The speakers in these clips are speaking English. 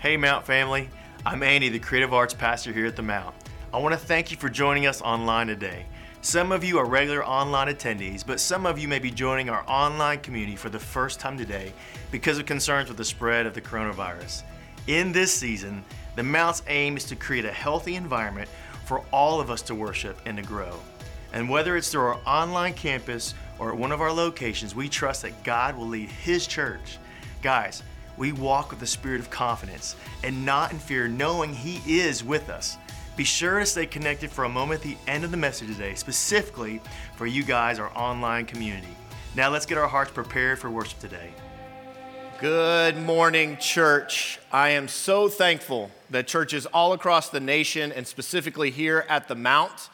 Hey, Mount family. I'm Andy, the creative arts pastor here at the Mount. I want to thank you for joining us online today. Some of you are regular online attendees, but some of you may be joining our online community for the first time today because of concerns with the spread of the coronavirus. In this season, the Mount's aim is to create a healthy environment for all of us to worship and to grow. And whether it's through our online campus or at one of our locations, we trust that God will lead His church. Guys, we walk with a spirit of confidence and not in fear, knowing He is with us. Be sure to stay connected for a moment at the end of the message today, specifically for you guys, our online community. Now let's get our hearts prepared for worship today. Good morning, church. I am so thankful that churches all across the nation and specifically here at the Mount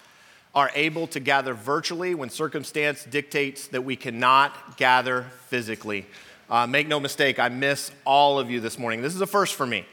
are able to gather virtually when circumstance dictates that we cannot gather physically. Uh, make no mistake, I miss all of you this morning. This is a first for me.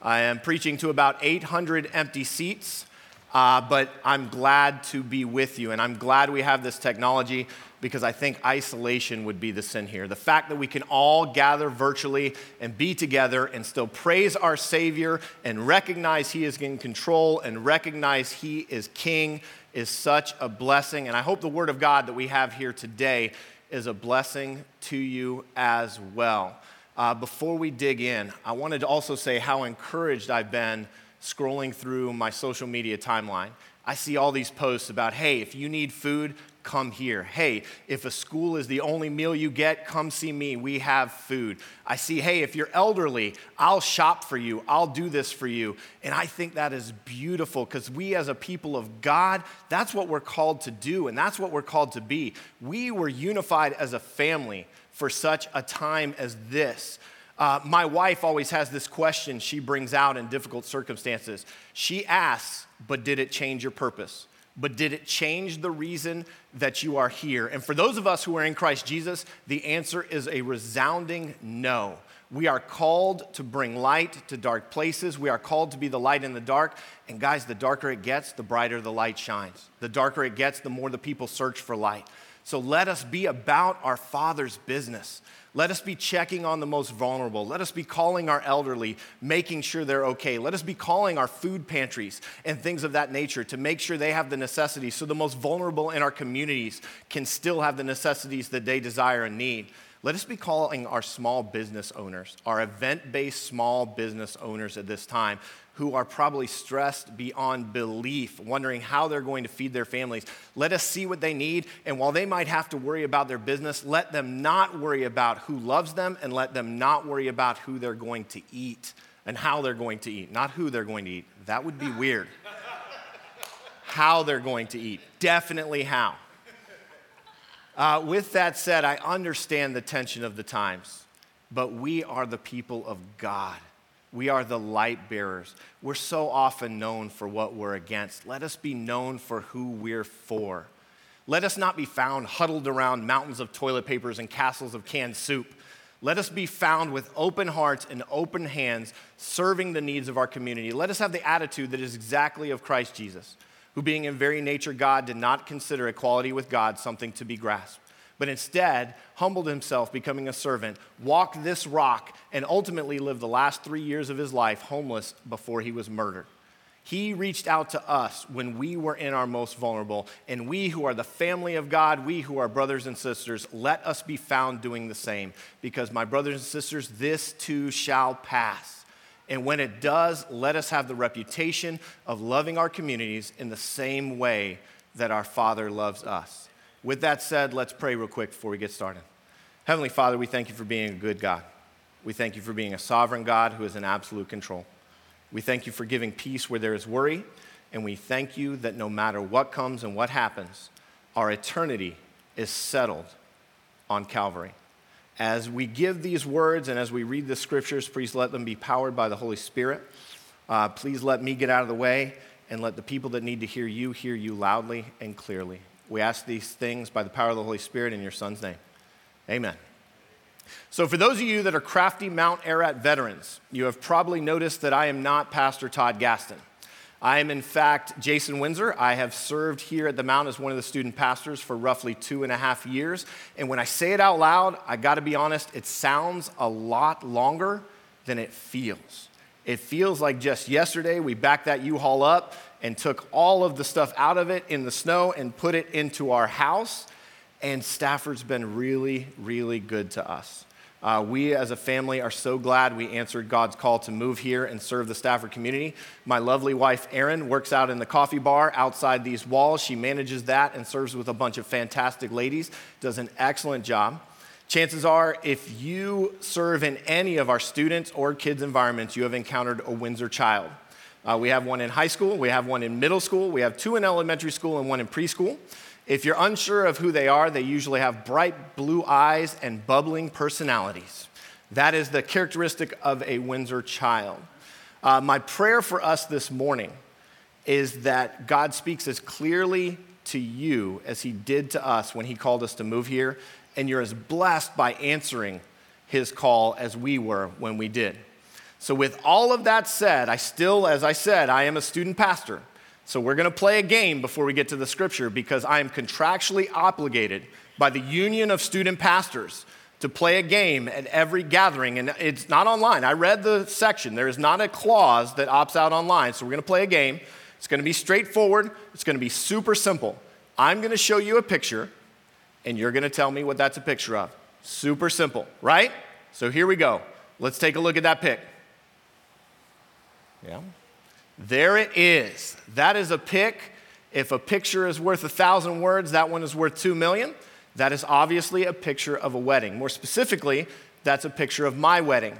I am preaching to about 800 empty seats, uh, but I'm glad to be with you. And I'm glad we have this technology because I think isolation would be the sin here. The fact that we can all gather virtually and be together and still praise our Savior and recognize He is in control and recognize He is King is such a blessing. And I hope the Word of God that we have here today is a blessing to you as well. Uh, before we dig in, I wanted to also say how encouraged I've been scrolling through my social media timeline. I see all these posts about, hey, if you need food, come here. Hey, if a school is the only meal you get, come see me. We have food. I see, hey, if you're elderly, I'll shop for you. I'll do this for you. And I think that is beautiful because we, as a people of God, that's what we're called to do and that's what we're called to be. We were unified as a family for such a time as this. Uh, my wife always has this question she brings out in difficult circumstances. She asks, But did it change your purpose? But did it change the reason that you are here? And for those of us who are in Christ Jesus, the answer is a resounding no. We are called to bring light to dark places. We are called to be the light in the dark. And guys, the darker it gets, the brighter the light shines. The darker it gets, the more the people search for light. So let us be about our Father's business. Let us be checking on the most vulnerable. Let us be calling our elderly, making sure they're okay. Let us be calling our food pantries and things of that nature to make sure they have the necessities so the most vulnerable in our communities can still have the necessities that they desire and need. Let us be calling our small business owners, our event based small business owners at this time, who are probably stressed beyond belief, wondering how they're going to feed their families. Let us see what they need, and while they might have to worry about their business, let them not worry about who loves them and let them not worry about who they're going to eat and how they're going to eat, not who they're going to eat. That would be weird. how they're going to eat, definitely how. Uh, with that said, I understand the tension of the times, but we are the people of God. We are the light bearers. We're so often known for what we're against. Let us be known for who we're for. Let us not be found huddled around mountains of toilet papers and castles of canned soup. Let us be found with open hearts and open hands, serving the needs of our community. Let us have the attitude that is exactly of Christ Jesus, who, being in very nature God, did not consider equality with God something to be grasped but instead humbled himself, becoming a servant, walked this rock, and ultimately lived the last three years of his life homeless before he was murdered. He reached out to us when we were in our most vulnerable. And we who are the family of God, we who are brothers and sisters, let us be found doing the same. Because, my brothers and sisters, this too shall pass. And when it does, let us have the reputation of loving our communities in the same way that our Father loves us. With that said, let's pray real quick before we get started. Heavenly Father, we thank you for being a good God. We thank you for being a sovereign God who is in absolute control. We thank you for giving peace where there is worry, and we thank you that no matter what comes and what happens, our eternity is settled on Calvary. As we give these words and as we read the scriptures, please let them be powered by the Holy Spirit. Uh, please let me get out of the way and let the people that need to hear you hear you loudly and clearly. We ask these things by the power of the Holy Spirit in your Son's name. Amen. So, for those of you that are crafty Mount Ararat veterans, you have probably noticed that I am not Pastor Todd Gaston. I am, in fact, Jason Windsor. I have served here at the Mount as one of the student pastors for roughly two and a half years. And when I say it out loud, I gotta be honest, it sounds a lot longer than it feels. It feels like just yesterday we backed that U Haul up and took all of the stuff out of it in the snow and put it into our house. And Stafford's been really, really good to us. Uh, we as a family are so glad we answered God's call to move here and serve the Stafford community. My lovely wife, Erin, works out in the coffee bar outside these walls. She manages that and serves with a bunch of fantastic ladies, does an excellent job. Chances are, if you serve in any of our students or kids' environments, you have encountered a Windsor child. Uh, we have one in high school, we have one in middle school, we have two in elementary school, and one in preschool. If you're unsure of who they are, they usually have bright blue eyes and bubbling personalities. That is the characteristic of a Windsor child. Uh, my prayer for us this morning is that God speaks as clearly to you as he did to us when he called us to move here, and you're as blessed by answering his call as we were when we did. So, with all of that said, I still, as I said, I am a student pastor. So we're going to play a game before we get to the scripture because I am contractually obligated by the Union of Student Pastors to play a game at every gathering. And it's not online. I read the section. There is not a clause that opts out online. So we're going to play a game. It's going to be straightforward, it's going to be super simple. I'm going to show you a picture, and you're going to tell me what that's a picture of. Super simple, right? So here we go. Let's take a look at that pic. Yeah. There it is. That is a pic. If a picture is worth a thousand words, that one is worth two million. That is obviously a picture of a wedding. More specifically, that's a picture of my wedding.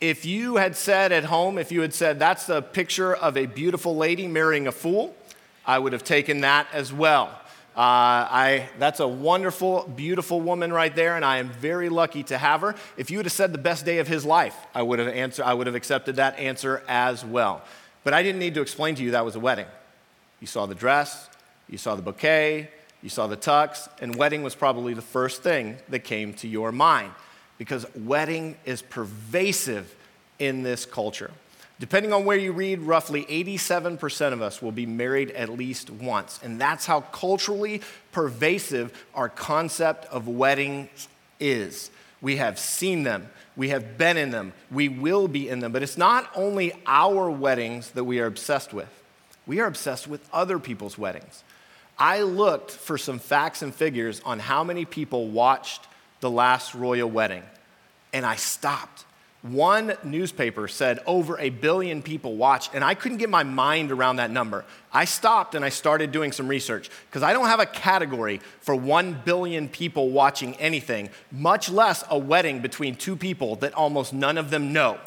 If you had said at home, if you had said, that's the picture of a beautiful lady marrying a fool, I would have taken that as well. Uh, I, that's a wonderful, beautiful woman right there, and I am very lucky to have her. If you would have said the best day of his life, I would have, answer, I would have accepted that answer as well. But I didn't need to explain to you that was a wedding. You saw the dress, you saw the bouquet, you saw the tux, and wedding was probably the first thing that came to your mind because wedding is pervasive in this culture. Depending on where you read, roughly 87% of us will be married at least once. And that's how culturally pervasive our concept of weddings is. We have seen them, we have been in them, we will be in them. But it's not only our weddings that we are obsessed with, we are obsessed with other people's weddings. I looked for some facts and figures on how many people watched the last royal wedding, and I stopped. One newspaper said over a billion people watched, and I couldn't get my mind around that number. I stopped and I started doing some research because I don't have a category for one billion people watching anything, much less a wedding between two people that almost none of them know.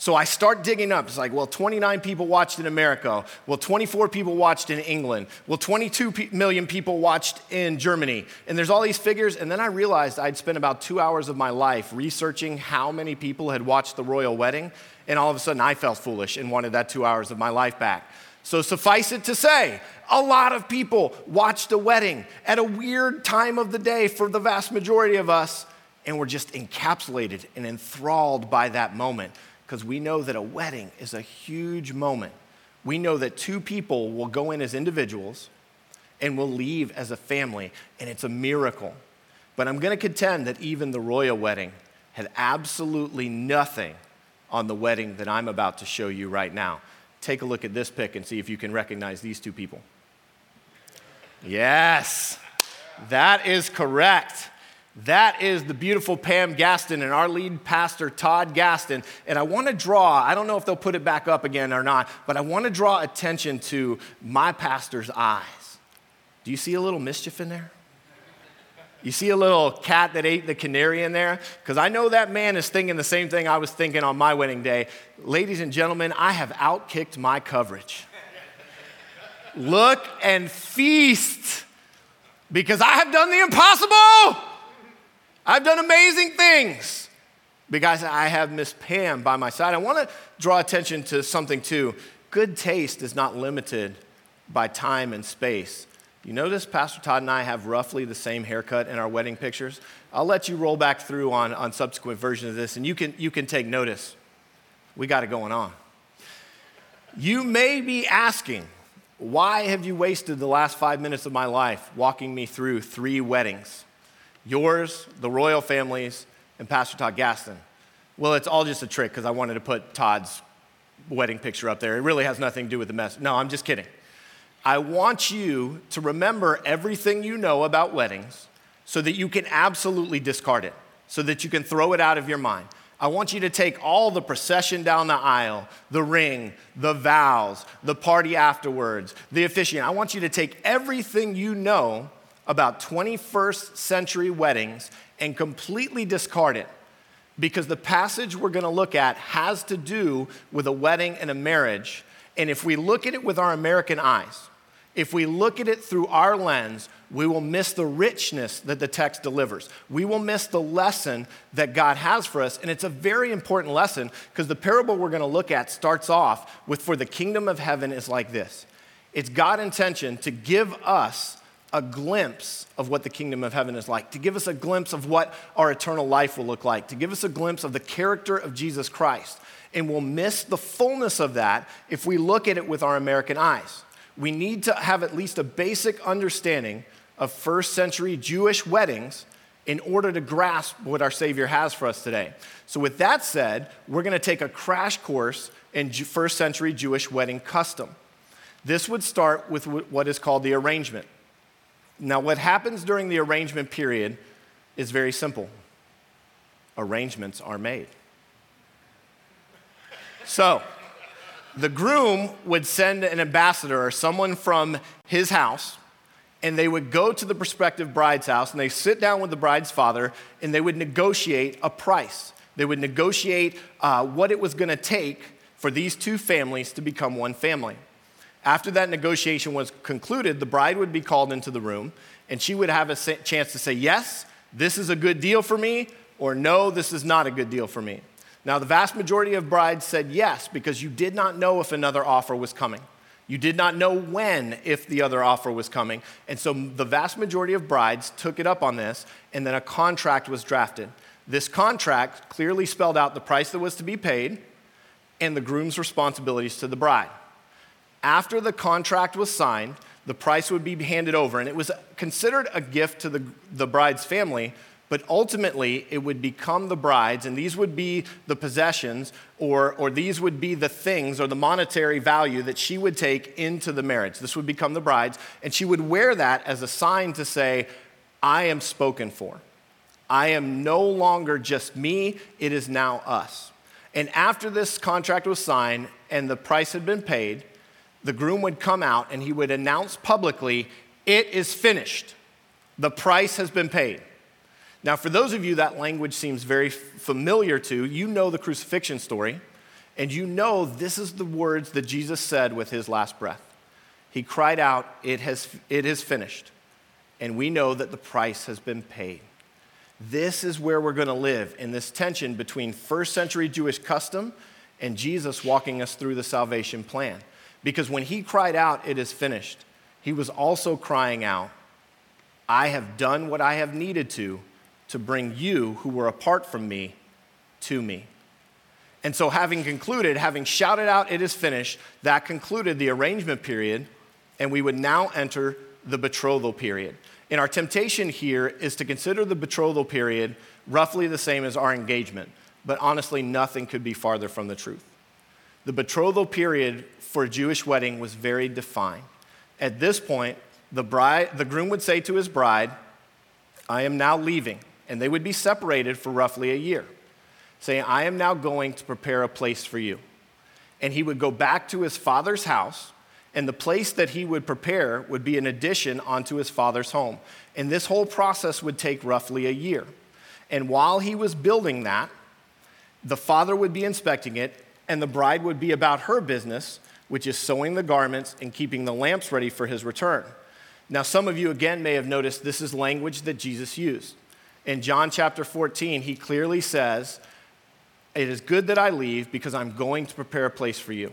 So I start digging up. It's like, well, 29 people watched in America. Well, 24 people watched in England. Well, 22 million people watched in Germany. And there's all these figures. And then I realized I'd spent about two hours of my life researching how many people had watched the royal wedding. And all of a sudden, I felt foolish and wanted that two hours of my life back. So suffice it to say, a lot of people watched a wedding at a weird time of the day for the vast majority of us. And were just encapsulated and enthralled by that moment because we know that a wedding is a huge moment. We know that two people will go in as individuals and will leave as a family, and it's a miracle. But I'm going to contend that even the royal wedding had absolutely nothing on the wedding that I'm about to show you right now. Take a look at this pic and see if you can recognize these two people. Yes, that is correct. That is the beautiful Pam Gaston and our lead pastor, Todd Gaston. And I want to draw, I don't know if they'll put it back up again or not, but I want to draw attention to my pastor's eyes. Do you see a little mischief in there? You see a little cat that ate the canary in there? Because I know that man is thinking the same thing I was thinking on my wedding day. Ladies and gentlemen, I have outkicked my coverage. Look and feast because I have done the impossible. I've done amazing things because I have Miss Pam by my side. I want to draw attention to something too. Good taste is not limited by time and space. You notice Pastor Todd and I have roughly the same haircut in our wedding pictures? I'll let you roll back through on, on subsequent versions of this and you can, you can take notice. We got it going on. You may be asking, why have you wasted the last five minutes of my life walking me through three weddings? Yours, the royal families, and Pastor Todd Gaston. Well, it's all just a trick because I wanted to put Todd's wedding picture up there. It really has nothing to do with the mess. No, I'm just kidding. I want you to remember everything you know about weddings so that you can absolutely discard it, so that you can throw it out of your mind. I want you to take all the procession down the aisle, the ring, the vows, the party afterwards, the officiant. I want you to take everything you know about 21st century weddings and completely discard it because the passage we're going to look at has to do with a wedding and a marriage. And if we look at it with our American eyes, if we look at it through our lens, we will miss the richness that the text delivers. We will miss the lesson that God has for us. And it's a very important lesson because the parable we're going to look at starts off with For the kingdom of heaven is like this it's God's intention to give us a glimpse of what the kingdom of heaven is like, to give us a glimpse of what our eternal life will look like, to give us a glimpse of the character of Jesus Christ. And we'll miss the fullness of that if we look at it with our American eyes. We need to have at least a basic understanding of first century Jewish weddings in order to grasp what our Savior has for us today. So, with that said, we're going to take a crash course in first century Jewish wedding custom. This would start with what is called the arrangement. Now, what happens during the arrangement period is very simple arrangements are made. So, the groom would send an ambassador or someone from his house, and they would go to the prospective bride's house and they sit down with the bride's father and they would negotiate a price. They would negotiate uh, what it was going to take for these two families to become one family. After that negotiation was concluded, the bride would be called into the room and she would have a chance to say, Yes, this is a good deal for me, or No, this is not a good deal for me. Now, the vast majority of brides said yes because you did not know if another offer was coming. You did not know when, if the other offer was coming. And so the vast majority of brides took it up on this, and then a contract was drafted. This contract clearly spelled out the price that was to be paid and the groom's responsibilities to the bride. After the contract was signed, the price would be handed over, and it was considered a gift to the, the bride's family, but ultimately it would become the bride's, and these would be the possessions, or, or these would be the things or the monetary value that she would take into the marriage. This would become the bride's, and she would wear that as a sign to say, I am spoken for. I am no longer just me, it is now us. And after this contract was signed and the price had been paid, the groom would come out and he would announce publicly, It is finished. The price has been paid. Now, for those of you that language seems very familiar to, you know the crucifixion story, and you know this is the words that Jesus said with his last breath. He cried out, It, has, it is finished. And we know that the price has been paid. This is where we're going to live in this tension between first century Jewish custom and Jesus walking us through the salvation plan. Because when he cried out, It is finished, he was also crying out, I have done what I have needed to to bring you who were apart from me to me. And so, having concluded, having shouted out, It is finished, that concluded the arrangement period, and we would now enter the betrothal period. And our temptation here is to consider the betrothal period roughly the same as our engagement, but honestly, nothing could be farther from the truth. The betrothal period for a Jewish wedding was very defined. At this point, the, bride, the groom would say to his bride, I am now leaving. And they would be separated for roughly a year, saying, I am now going to prepare a place for you. And he would go back to his father's house, and the place that he would prepare would be an addition onto his father's home. And this whole process would take roughly a year. And while he was building that, the father would be inspecting it, and the bride would be about her business which is sewing the garments and keeping the lamps ready for his return. Now, some of you again may have noticed this is language that Jesus used. In John chapter 14, he clearly says, It is good that I leave because I'm going to prepare a place for you.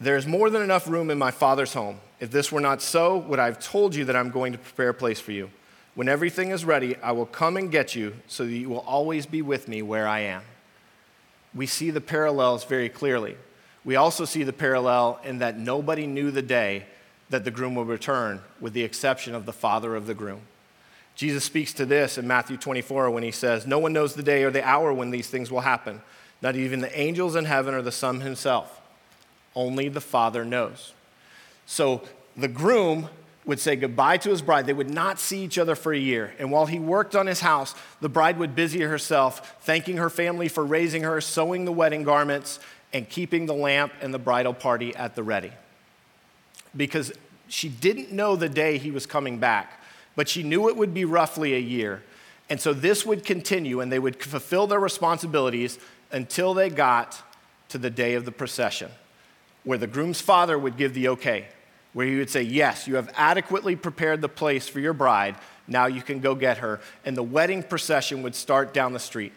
There is more than enough room in my Father's home. If this were not so, would I have told you that I'm going to prepare a place for you? When everything is ready, I will come and get you so that you will always be with me where I am. We see the parallels very clearly. We also see the parallel in that nobody knew the day that the groom would return, with the exception of the father of the groom. Jesus speaks to this in Matthew 24 when he says, No one knows the day or the hour when these things will happen, not even the angels in heaven or the Son himself. Only the Father knows. So the groom would say goodbye to his bride. They would not see each other for a year. And while he worked on his house, the bride would busy herself, thanking her family for raising her, sewing the wedding garments, and keeping the lamp and the bridal party at the ready. Because she didn't know the day he was coming back, but she knew it would be roughly a year. And so this would continue, and they would fulfill their responsibilities until they got to the day of the procession, where the groom's father would give the okay, where he would say, Yes, you have adequately prepared the place for your bride. Now you can go get her. And the wedding procession would start down the street.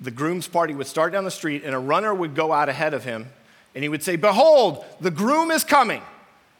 The groom's party would start down the street, and a runner would go out ahead of him, and he would say, Behold, the groom is coming.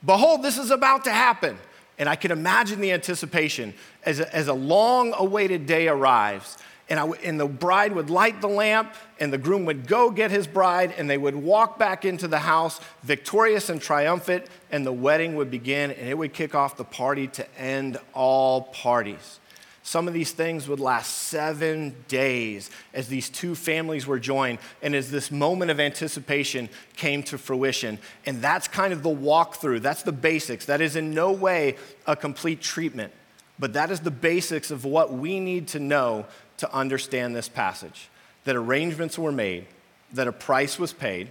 Behold, this is about to happen. And I can imagine the anticipation as a, as a long awaited day arrives. And, I, and the bride would light the lamp, and the groom would go get his bride, and they would walk back into the house victorious and triumphant, and the wedding would begin, and it would kick off the party to end all parties. Some of these things would last seven days as these two families were joined and as this moment of anticipation came to fruition. And that's kind of the walkthrough. That's the basics. That is in no way a complete treatment, but that is the basics of what we need to know to understand this passage that arrangements were made, that a price was paid,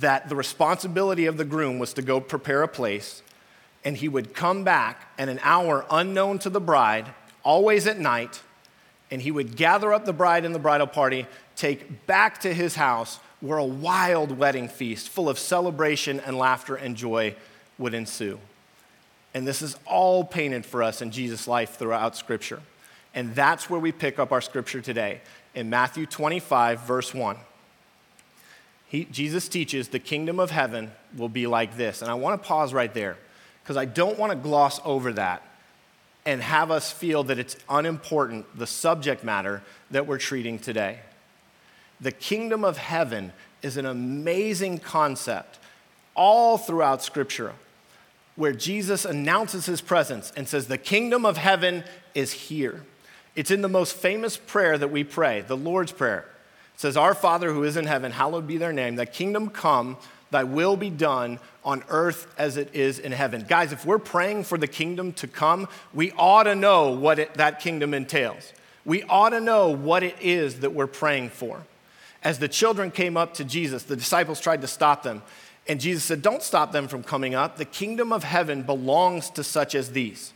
that the responsibility of the groom was to go prepare a place, and he would come back at an hour unknown to the bride always at night, and he would gather up the bride and the bridal party, take back to his house where a wild wedding feast full of celebration and laughter and joy would ensue. And this is all painted for us in Jesus' life throughout Scripture. And that's where we pick up our Scripture today in Matthew 25, verse 1. He, Jesus teaches the kingdom of heaven will be like this. And I want to pause right there because I don't want to gloss over that and have us feel that it's unimportant, the subject matter that we're treating today. The kingdom of heaven is an amazing concept all throughout Scripture where Jesus announces his presence and says, The kingdom of heaven is here. It's in the most famous prayer that we pray, the Lord's Prayer. It says, Our Father who is in heaven, hallowed be their name, thy kingdom come, thy will be done on earth as it is in heaven. Guys, if we're praying for the kingdom to come, we ought to know what it, that kingdom entails. We ought to know what it is that we're praying for. As the children came up to Jesus, the disciples tried to stop them. And Jesus said, Don't stop them from coming up. The kingdom of heaven belongs to such as these.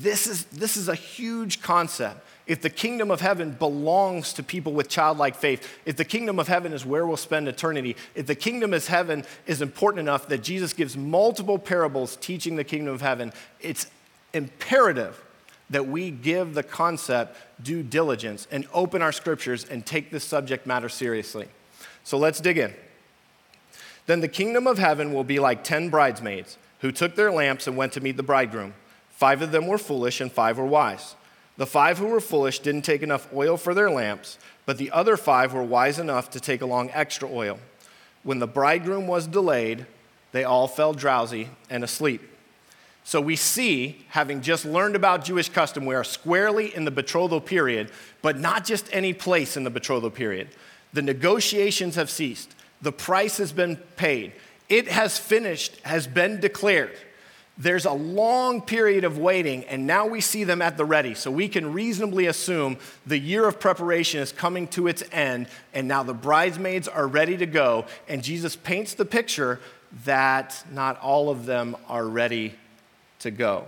This is, this is a huge concept if the kingdom of heaven belongs to people with childlike faith, if the kingdom of heaven is where we'll spend eternity, if the kingdom of heaven is important enough that Jesus gives multiple parables teaching the kingdom of heaven, it's imperative that we give the concept due diligence and open our scriptures and take this subject matter seriously. So let's dig in. Then the kingdom of heaven will be like 10 bridesmaids who took their lamps and went to meet the bridegroom. Five of them were foolish and five were wise. The five who were foolish didn't take enough oil for their lamps, but the other five were wise enough to take along extra oil. When the bridegroom was delayed, they all fell drowsy and asleep. So we see, having just learned about Jewish custom, we are squarely in the betrothal period, but not just any place in the betrothal period. The negotiations have ceased, the price has been paid, it has finished, has been declared. There's a long period of waiting, and now we see them at the ready. So we can reasonably assume the year of preparation is coming to its end, and now the bridesmaids are ready to go. And Jesus paints the picture that not all of them are ready to go.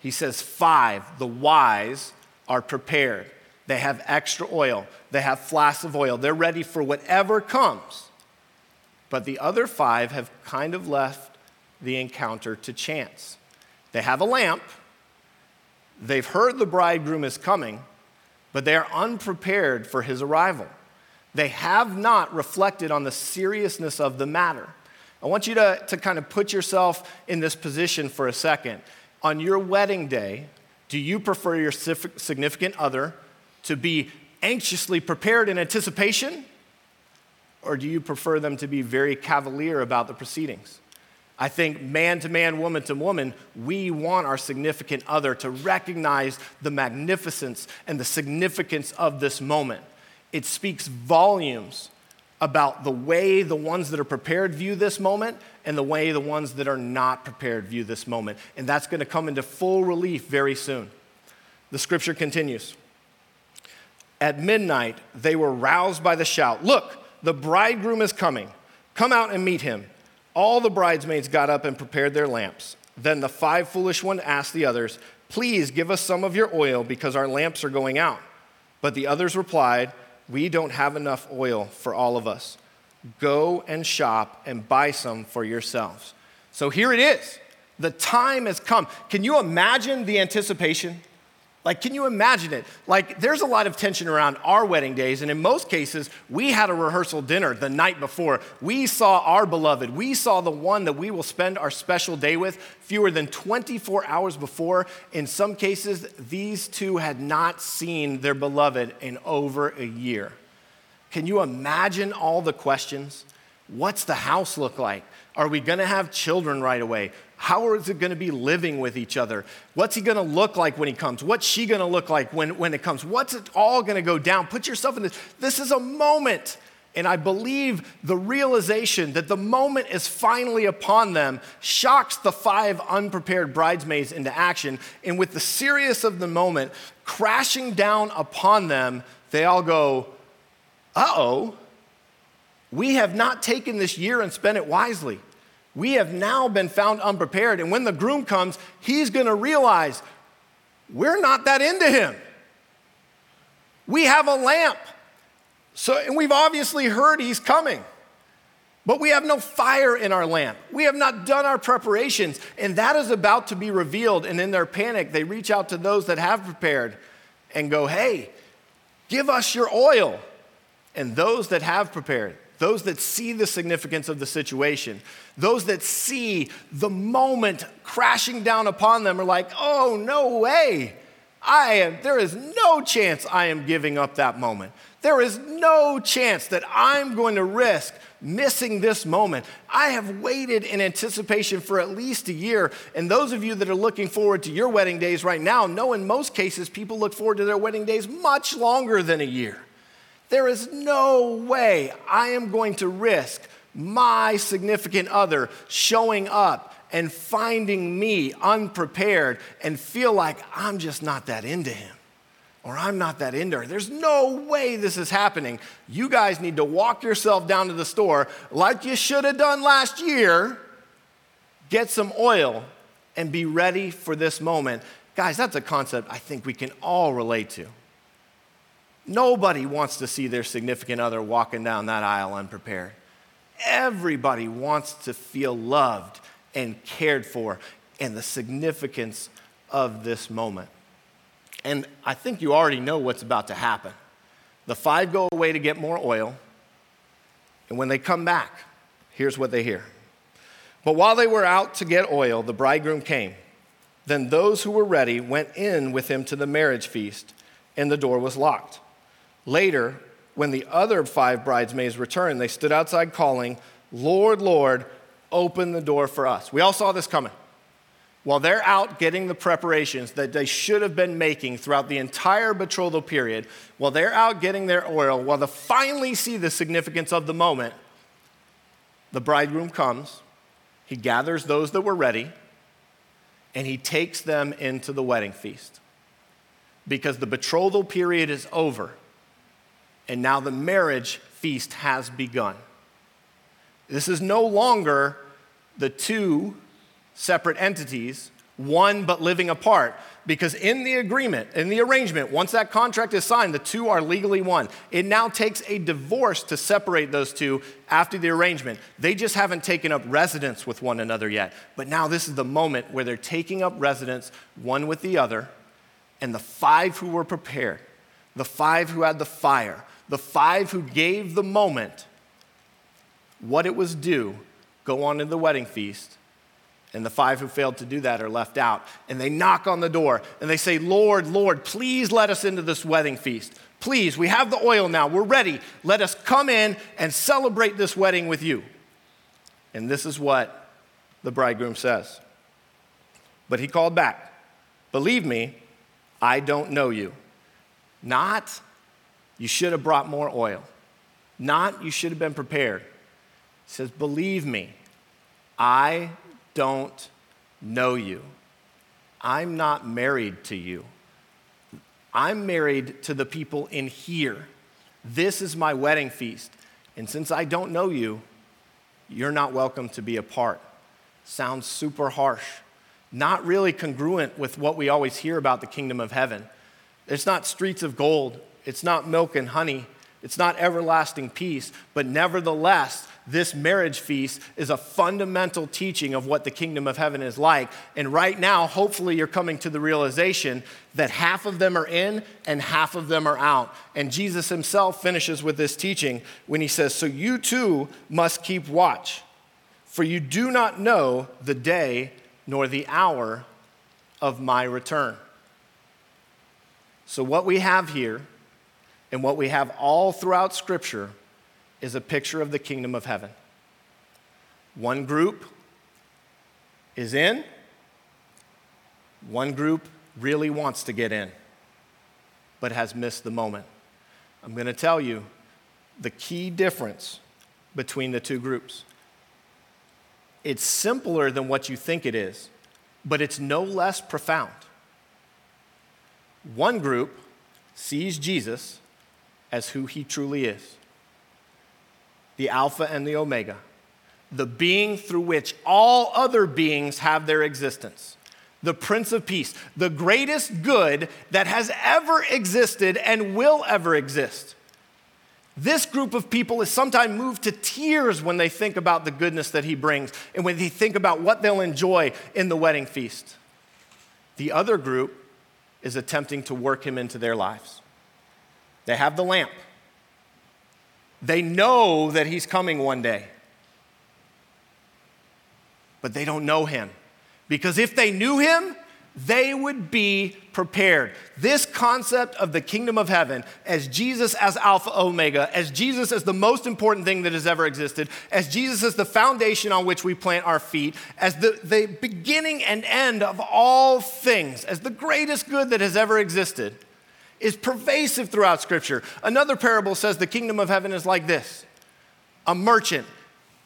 He says, Five, the wise, are prepared. They have extra oil, they have flasks of oil, they're ready for whatever comes. But the other five have kind of left the encounter to chance. They have a lamp, they've heard the bridegroom is coming, but they are unprepared for his arrival. They have not reflected on the seriousness of the matter. I want you to, to kind of put yourself in this position for a second. On your wedding day, do you prefer your significant other to be anxiously prepared in anticipation? Or do you prefer them to be very cavalier about the proceedings? I think man to man, woman to woman, we want our significant other to recognize the magnificence and the significance of this moment. it speaks volumes about the way the ones that are prepared view this moment and the way the ones that are not prepared view this moment. And that's going to come into full relief very soon. The scripture continues. At midnight, they were roused by the shout Look, the bridegroom is coming. Come out and meet him. All the bridesmaids got up and prepared their lamps. Then the five foolish ones asked the others, Please give us some of your oil because our lamps are going out. But the others replied, We don't have enough oil for all of us. Go and shop and buy some for yourselves. So here it is. The time has come. Can you imagine the anticipation? Like, can you imagine it? Like, there's a lot of tension around our wedding days, and in most cases, we had a rehearsal dinner the night before. We saw our beloved. We saw the one that we will spend our special day with fewer than 24 hours before. In some cases, these two had not seen their beloved in over a year. Can you imagine all the questions? What's the house look like? Are we gonna have children right away? How is it going to be living with each other? What's he going to look like when he comes? What's she going to look like when, when it comes? What's it all going to go down? Put yourself in this. This is a moment. And I believe the realization that the moment is finally upon them shocks the five unprepared bridesmaids into action. And with the seriousness of the moment crashing down upon them, they all go, uh oh, we have not taken this year and spent it wisely. We have now been found unprepared. And when the groom comes, he's going to realize we're not that into him. We have a lamp. So, and we've obviously heard he's coming, but we have no fire in our lamp. We have not done our preparations, and that is about to be revealed. And in their panic, they reach out to those that have prepared and go, Hey, give us your oil. And those that have prepared, those that see the significance of the situation, those that see the moment crashing down upon them are like, oh, no way. I am, there is no chance I am giving up that moment. There is no chance that I'm going to risk missing this moment. I have waited in anticipation for at least a year. And those of you that are looking forward to your wedding days right now know in most cases people look forward to their wedding days much longer than a year. There is no way I am going to risk my significant other showing up and finding me unprepared and feel like I'm just not that into him or I'm not that into her. There's no way this is happening. You guys need to walk yourself down to the store like you should have done last year, get some oil, and be ready for this moment. Guys, that's a concept I think we can all relate to. Nobody wants to see their significant other walking down that aisle unprepared. Everybody wants to feel loved and cared for and the significance of this moment. And I think you already know what's about to happen. The five go away to get more oil, and when they come back, here's what they hear. But while they were out to get oil, the bridegroom came. Then those who were ready went in with him to the marriage feast, and the door was locked. Later, when the other five bridesmaids returned, they stood outside calling, Lord, Lord, open the door for us. We all saw this coming. While they're out getting the preparations that they should have been making throughout the entire betrothal period, while they're out getting their oil, while they finally see the significance of the moment, the bridegroom comes, he gathers those that were ready, and he takes them into the wedding feast. Because the betrothal period is over and now the marriage feast has begun. This is no longer the two separate entities, one but living apart, because in the agreement, in the arrangement, once that contract is signed, the two are legally one. It now takes a divorce to separate those two after the arrangement. They just haven't taken up residence with one another yet. But now this is the moment where they're taking up residence one with the other, and the five who were prepared, the five who had the fire, the five who gave the moment what it was due go on to the wedding feast. And the five who failed to do that are left out. And they knock on the door and they say, Lord, Lord, please let us into this wedding feast. Please, we have the oil now. We're ready. Let us come in and celebrate this wedding with you. And this is what the bridegroom says. But he called back, Believe me, I don't know you. Not You should have brought more oil. Not, you should have been prepared. He says, Believe me, I don't know you. I'm not married to you. I'm married to the people in here. This is my wedding feast. And since I don't know you, you're not welcome to be a part. Sounds super harsh. Not really congruent with what we always hear about the kingdom of heaven. It's not streets of gold, it's not milk and honey, it's not everlasting peace, but nevertheless, this marriage feast is a fundamental teaching of what the kingdom of heaven is like. And right now, hopefully, you're coming to the realization that half of them are in and half of them are out. And Jesus himself finishes with this teaching when he says, So you too must keep watch, for you do not know the day nor the hour of my return. So, what we have here and what we have all throughout Scripture is a picture of the kingdom of heaven. One group is in, one group really wants to get in, but has missed the moment. I'm going to tell you the key difference between the two groups. It's simpler than what you think it is, but it's no less profound. One group sees Jesus as who he truly is the Alpha and the Omega, the being through which all other beings have their existence, the Prince of Peace, the greatest good that has ever existed and will ever exist. This group of people is sometimes moved to tears when they think about the goodness that he brings and when they think about what they'll enjoy in the wedding feast. The other group is attempting to work him into their lives. They have the lamp, they know that he's coming one day, but they don't know him. Because if they knew him, they would be prepared. This concept of the kingdom of heaven as Jesus as Alpha Omega, as Jesus as the most important thing that has ever existed, as Jesus as the foundation on which we plant our feet, as the, the beginning and end of all things, as the greatest good that has ever existed is pervasive throughout Scripture. Another parable says the kingdom of heaven is like this a merchant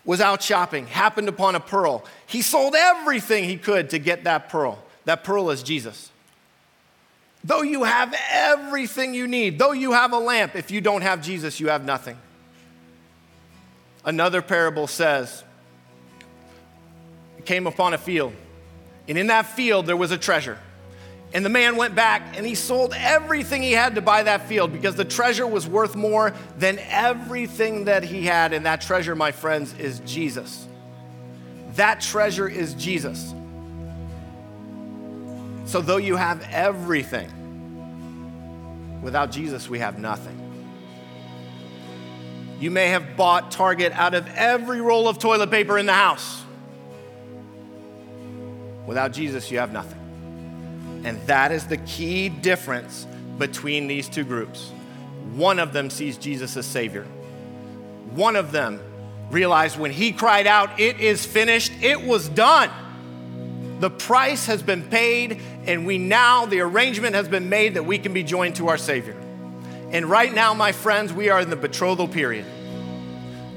was out shopping, happened upon a pearl. He sold everything he could to get that pearl. That pearl is Jesus. Though you have everything you need, though you have a lamp, if you don't have Jesus, you have nothing. Another parable says, came upon a field, and in that field there was a treasure. And the man went back and he sold everything he had to buy that field because the treasure was worth more than everything that he had. And that treasure, my friends, is Jesus. That treasure is Jesus. So, though you have everything, without Jesus, we have nothing. You may have bought Target out of every roll of toilet paper in the house. Without Jesus, you have nothing. And that is the key difference between these two groups. One of them sees Jesus as Savior. One of them realized when he cried out, It is finished, it was done. The price has been paid, and we now, the arrangement has been made that we can be joined to our Savior. And right now, my friends, we are in the betrothal period.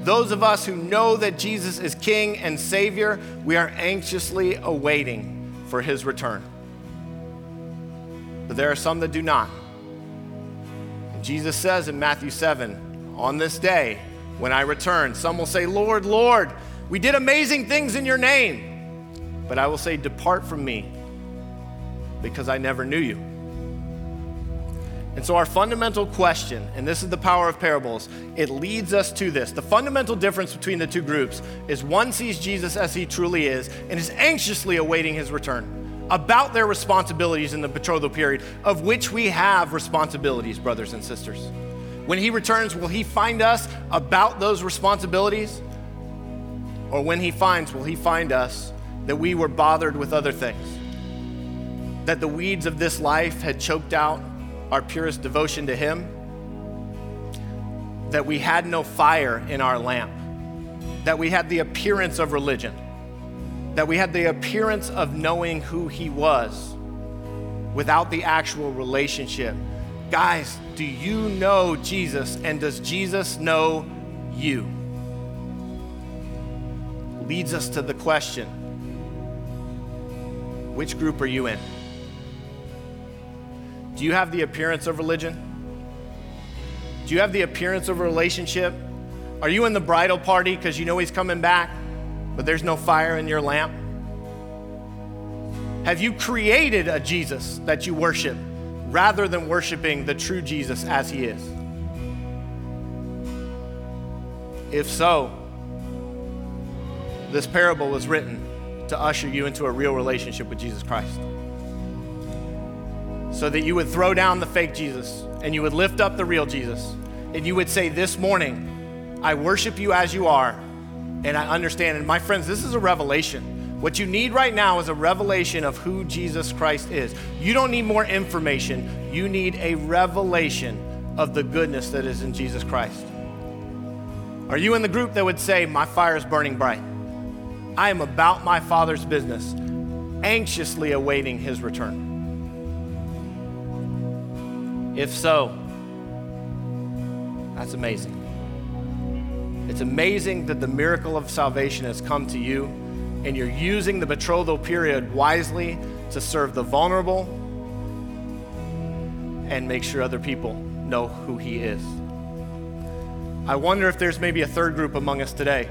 Those of us who know that Jesus is King and Savior, we are anxiously awaiting for his return but there are some that do not. And Jesus says in Matthew 7 On this day, when I return, some will say, Lord, Lord, we did amazing things in your name. But I will say, Depart from me, because I never knew you. And so, our fundamental question, and this is the power of parables, it leads us to this. The fundamental difference between the two groups is one sees Jesus as he truly is and is anxiously awaiting his return about their responsibilities in the betrothal period, of which we have responsibilities, brothers and sisters. When he returns, will he find us about those responsibilities? Or when he finds, will he find us that we were bothered with other things? That the weeds of this life had choked out our purest devotion to him? That we had no fire in our lamp? That we had the appearance of religion? That we had the appearance of knowing who he was without the actual relationship. Guys, do you know Jesus and does Jesus know you? Leads us to the question which group are you in? Do you have the appearance of religion? Do you have the appearance of a relationship? Are you in the bridal party because you know he's coming back, but there's no fire in your lamp? Have you created a Jesus that you worship rather than worshiping the true Jesus as he is? If so, this parable was written to usher you into a real relationship with Jesus Christ. So that you would throw down the fake Jesus and you would lift up the real Jesus. And you would say, This morning, I worship you as you are, and I understand. And my friends, this is a revelation. What you need right now is a revelation of who Jesus Christ is. You don't need more information, you need a revelation of the goodness that is in Jesus Christ. Are you in the group that would say, My fire is burning bright? I am about my Father's business, anxiously awaiting his return. If so, that's amazing. It's amazing that the miracle of salvation has come to you and you're using the betrothal period wisely to serve the vulnerable and make sure other people know who he is. I wonder if there's maybe a third group among us today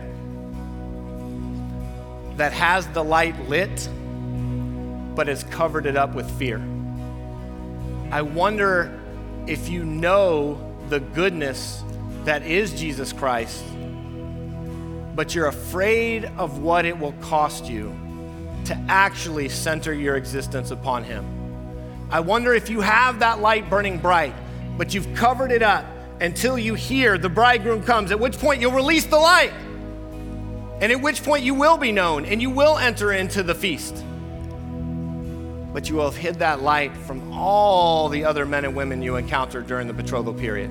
that has the light lit but has covered it up with fear. I wonder if you know the goodness that is Jesus Christ, but you're afraid of what it will cost you to actually center your existence upon Him. I wonder if you have that light burning bright, but you've covered it up until you hear the bridegroom comes, at which point you'll release the light, and at which point you will be known and you will enter into the feast but you will have hid that light from all the other men and women you encounter during the betrothal period.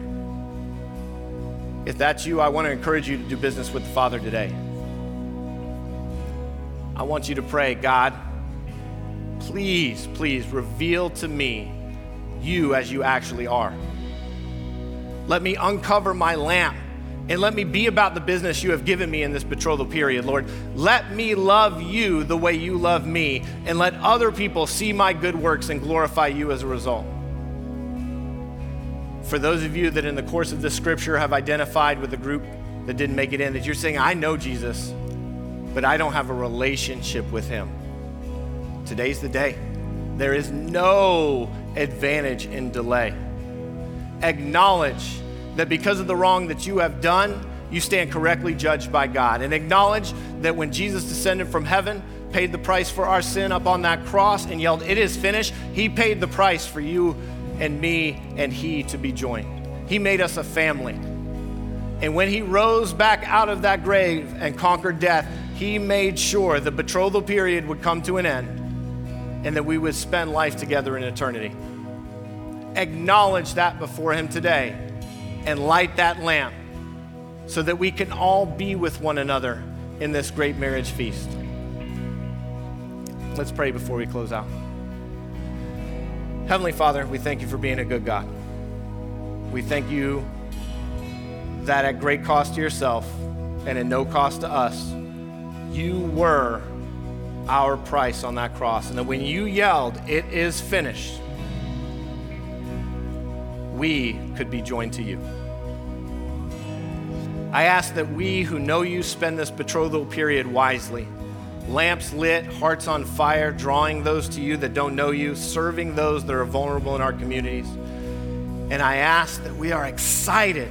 If that's you, I want to encourage you to do business with the Father today. I want you to pray, God, please, please reveal to me you as you actually are. Let me uncover my lamp and let me be about the business you have given me in this betrothal period, Lord. Let me love you the way you love me, and let other people see my good works and glorify you as a result. For those of you that in the course of this scripture have identified with the group that didn't make it in, that you're saying, I know Jesus, but I don't have a relationship with him. Today's the day. There is no advantage in delay. Acknowledge that because of the wrong that you have done, you stand correctly judged by God. And acknowledge that when Jesus descended from heaven, paid the price for our sin up on that cross, and yelled, It is finished, he paid the price for you and me and he to be joined. He made us a family. And when he rose back out of that grave and conquered death, he made sure the betrothal period would come to an end and that we would spend life together in eternity. Acknowledge that before him today and light that lamp so that we can all be with one another in this great marriage feast. Let's pray before we close out. Heavenly Father, we thank you for being a good God. We thank you that at great cost to yourself and at no cost to us, you were our price on that cross. And that when you yelled, It is finished, we could be joined to you. I ask that we who know you spend this betrothal period wisely. Lamps lit, hearts on fire, drawing those to you that don't know you, serving those that are vulnerable in our communities. And I ask that we are excited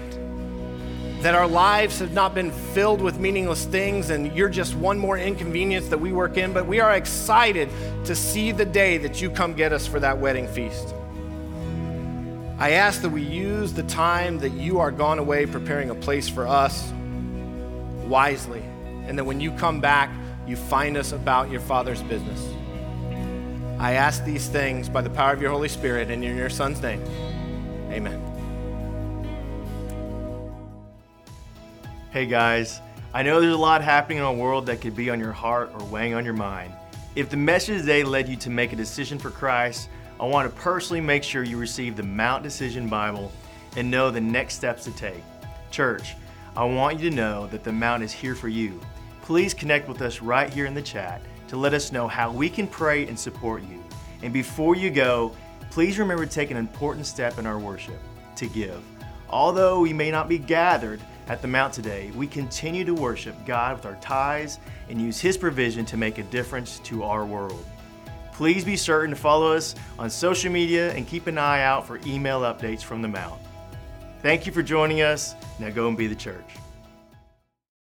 that our lives have not been filled with meaningless things and you're just one more inconvenience that we work in, but we are excited to see the day that you come get us for that wedding feast. I ask that we use the time that you are gone away preparing a place for us wisely, and that when you come back, you find us about your Father's business. I ask these things by the power of your Holy Spirit and in your Son's name. Amen. Hey guys, I know there's a lot happening in our world that could be on your heart or weighing on your mind. If the message today led you to make a decision for Christ, I want to personally make sure you receive the Mount Decision Bible and know the next steps to take. Church, I want you to know that the Mount is here for you. Please connect with us right here in the chat to let us know how we can pray and support you. And before you go, please remember to take an important step in our worship to give. Although we may not be gathered at the Mount today, we continue to worship God with our tithes and use His provision to make a difference to our world. Please be certain to follow us on social media and keep an eye out for email updates from the Mount. Thank you for joining us. Now go and be the church.